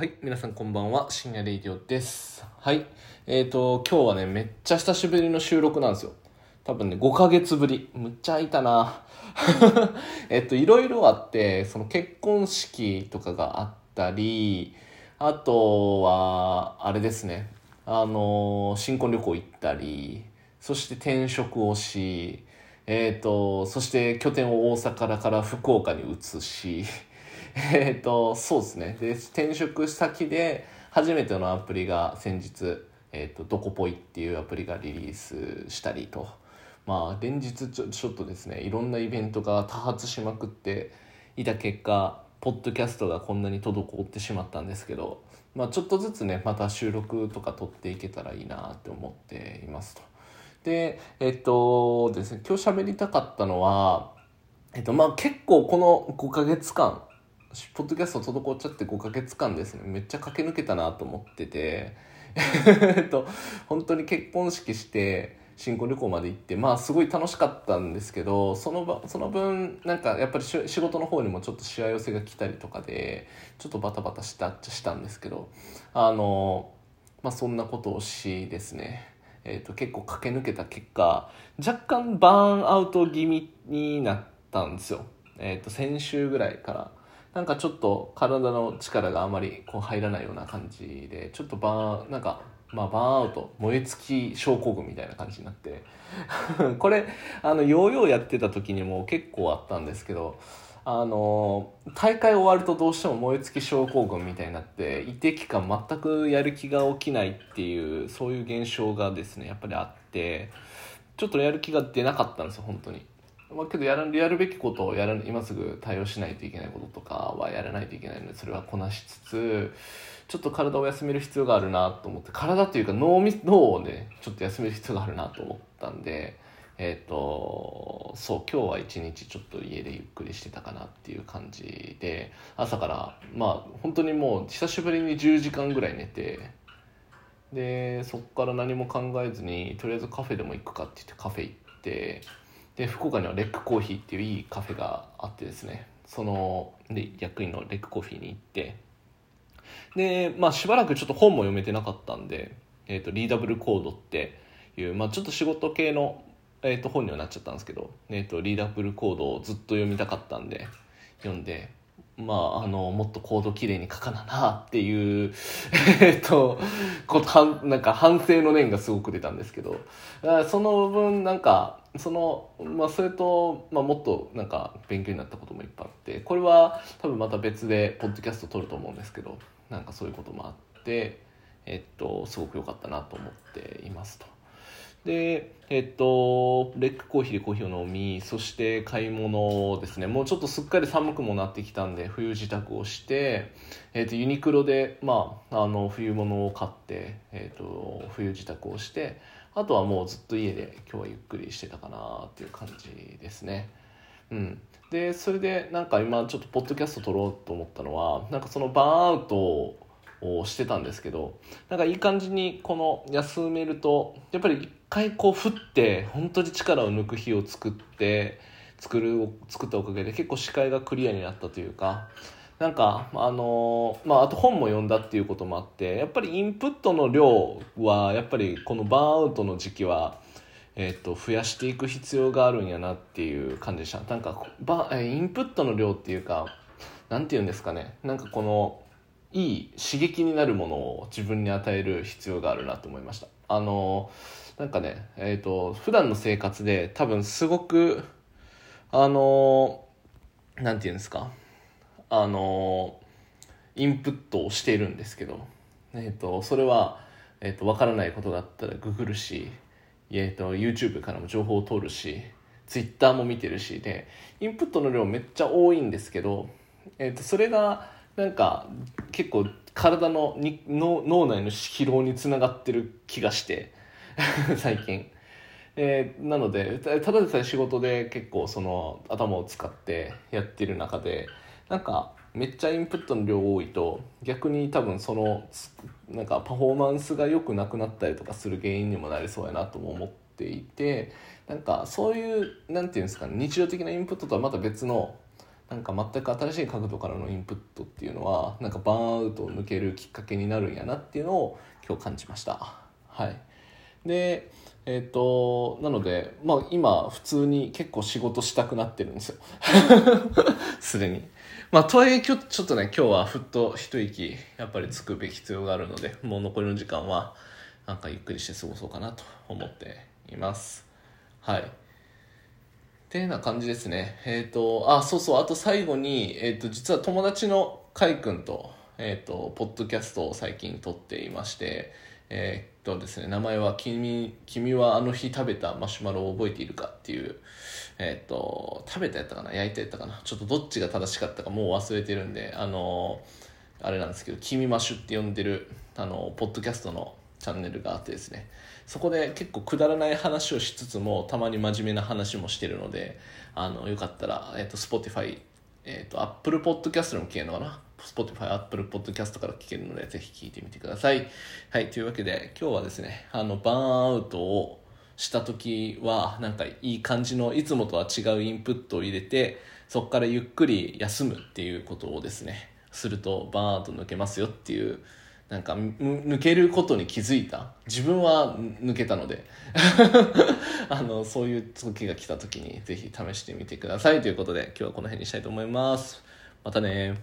はい、皆さんこんばんは、深夜レイディオです。はい、えーと、今日はね、めっちゃ久しぶりの収録なんですよ。多分ね、5ヶ月ぶり。むっちゃ空いたな。えっと、いろいろあって、その結婚式とかがあったり、あとは、あれですね、あの、新婚旅行行ったり、そして転職をし、えーと、そして拠点を大阪から福岡に移し、えっと、そうですね。で、転職先で初めてのアプリが先日、えっと、ドコポイっていうアプリがリリースしたりと、まあ、連日ちょちょっとですね、いろんなイベントが多発しまくっていた結果、ポッドキャストがこんなに滞ってしまったんですけど、まあ、ちょっとずつね、また収録とか撮っていけたらいいなって思っていますと。で、えっとですね、今日喋りたかったのは、えっと、まあ結構この5ヶ月間、ポッドキャスト滞っちゃって5ヶ月間ですね、めっちゃ駆け抜けたなと思ってて、えっと、本当に結婚式して、新婚旅行まで行って、まあすごい楽しかったんですけど、そのその分、なんかやっぱりし仕事の方にもちょっとしわ寄せが来たりとかで、ちょっとバタバタしたっちゃしたんですけど、あの、まあそんなことをしですね、えー、と結構駆け抜けた結果若干バーンアウト気味になったんですよ、えー、と先週ぐらいから。なんかちょっと体の力があまりこう入らないような感じでちょっとバーなんかまあバーンアウト燃え尽き症候群みたいな感じになって これあのヨーヨーやってた時にも結構あったんですけどあの大会終わるとどうしても燃え尽き症候群みたいになって一定期間全くやる気が起きないっていうそういう現象がですねやっぱりあってちょっとやる気が出なかったんですよ本当に。まあ、けどやるやるべきことをやら今すぐ対応しないといけないこととかはやらないといけないのでそれはこなしつつちょっと体を休める必要があるなと思って体というか脳み脳をねちょっと休める必要があるなと思ったんでえっ、とそう今日は一日ちょっと家でゆっくりしてたかなっていう感じで朝からまあ本当にもう久しぶりに10時間ぐらい寝てでそっから何も考えずにとりあえずカフェでも行くかって言ってカフェ行ってで福岡にはレックコーヒーっていういいカフェがあってですね。そので役員のレックコーヒーに行って。でまあしばらくちょっと本も読めてなかったんで、えーと、リーダブルコードっていう、まあ、ちょっと仕事系の、えー、と本にはなっちゃったんですけど、えーと、リーダブルコードをずっと読みたかったんで読んでまあ、あの、もっとコードきれいに書かななっていう、えっと、こと、なんか反省の念がすごく出たんですけど、その分、なんか、その、まあ、それと、まあ、もっと、なんか、勉強になったこともいっぱいあって、これは多分また別で、ポッドキャスト撮ると思うんですけど、なんかそういうこともあって、えっと、すごく良かったなと思っていますと。で、えっと、レックコーヒーでコーヒーを飲み、そして買い物ですね。もうちょっとすっかり寒くもなってきたんで、冬支度をして、えっと、ユニクロで、まあ、あの、冬物を買って、えっと、冬支度をして、あとはもうずっと家で今日はゆっくりしてたかなっていう感じですね。うん。で、それでなんか今ちょっとポッドキャスト撮ろうと思ったのは、なんかそのバーンアウトを、してたんですけどなんかいい感じにこの休めるとやっぱり一回こう振って本当に力を抜く日を作って作る作ったおかげで結構視界がクリアになったというかなんかあのまああと本も読んだっていうこともあってやっぱりインプットの量はやっぱりこのバーンアウトの時期はえー、と増やしていく必要があるんやなっていう感じでした。なんかバインプットの量っていうかなんて言うんですかね。なんかこのいい刺激になるものを自分に与える必要があるなと思いました。あのなんかねえっ、ー、と普段の生活で多分すごくあのなんて言うんですか。あのインプットをしているんですけどえっ、ー、とそれはえっ、ー、と分からないことがあったらググるしえーと、YouTube からも情報を取るし Twitter も見てるしでインプットの量めっちゃ多いんですけど、えーと、それがなんか結構体のにの脳内の疲労につながってる気がして 最近、えー、なのでただでさえ仕事で結構その頭を使ってやってる中でなんかめっちゃインプットの量多いと逆に多分そのなんかパフォーマンスが良くなくなったりとかする原因にもなりそうやなとも思っていてなんかそういうなんていうんですかね日常的なインプットとはまた別のなんか全く新しい角度からのインプットっていうのはなんかバーンアウトを抜けるきっかけになるんやなっていうのを今日感じました。はい。でえっ、となのでまあ今普通に結構仕事したくなってるんですよ。すでに。まあとはいえちょっとね今日はふっと一息やっぱりつくべき必要があるのでもう残りの時間はなんかゆっくりして過ごそうかなと思っています。はい。てな感じですね。えっ、ー、と、あ、そうそう、あと最後に、えっ、ー、と、実は友達のカイ君と、えっ、ー、と、ポッドキャストを最近撮っていまして、えっとですね、名前は君、君はあの日食べたマシュマロを覚えているかっていう、えっと、食べたやったかな？焼いたやったかな？ちょっとどっちが正しかったかもう忘れてるんで、あの、あれなんですけど、君マシュって呼んでる、あの、ポッドキャストのチャンネルがあってですねそこで結構くだらない話をしつつもたまに真面目な話もしてるのであのよかったら、えーと、Spotify、えーと、Apple Podcast でも聞けるのかな？Spotify、Apple Podcast から聞けるのでぜひ聞いてみてください。はい、というわけで今日はですねあのバーンアウトをした時はなんかいい感じのいつもとは違うインプットを入れてそこからゆっくり休むっていうことをですねするとバーンアウト抜けますよっていうなんか抜けることに気づいた？自分は抜けたので。あのそういう時が来た時にぜひ試してみてください。ということで今日はこの辺にしたいと思います。またね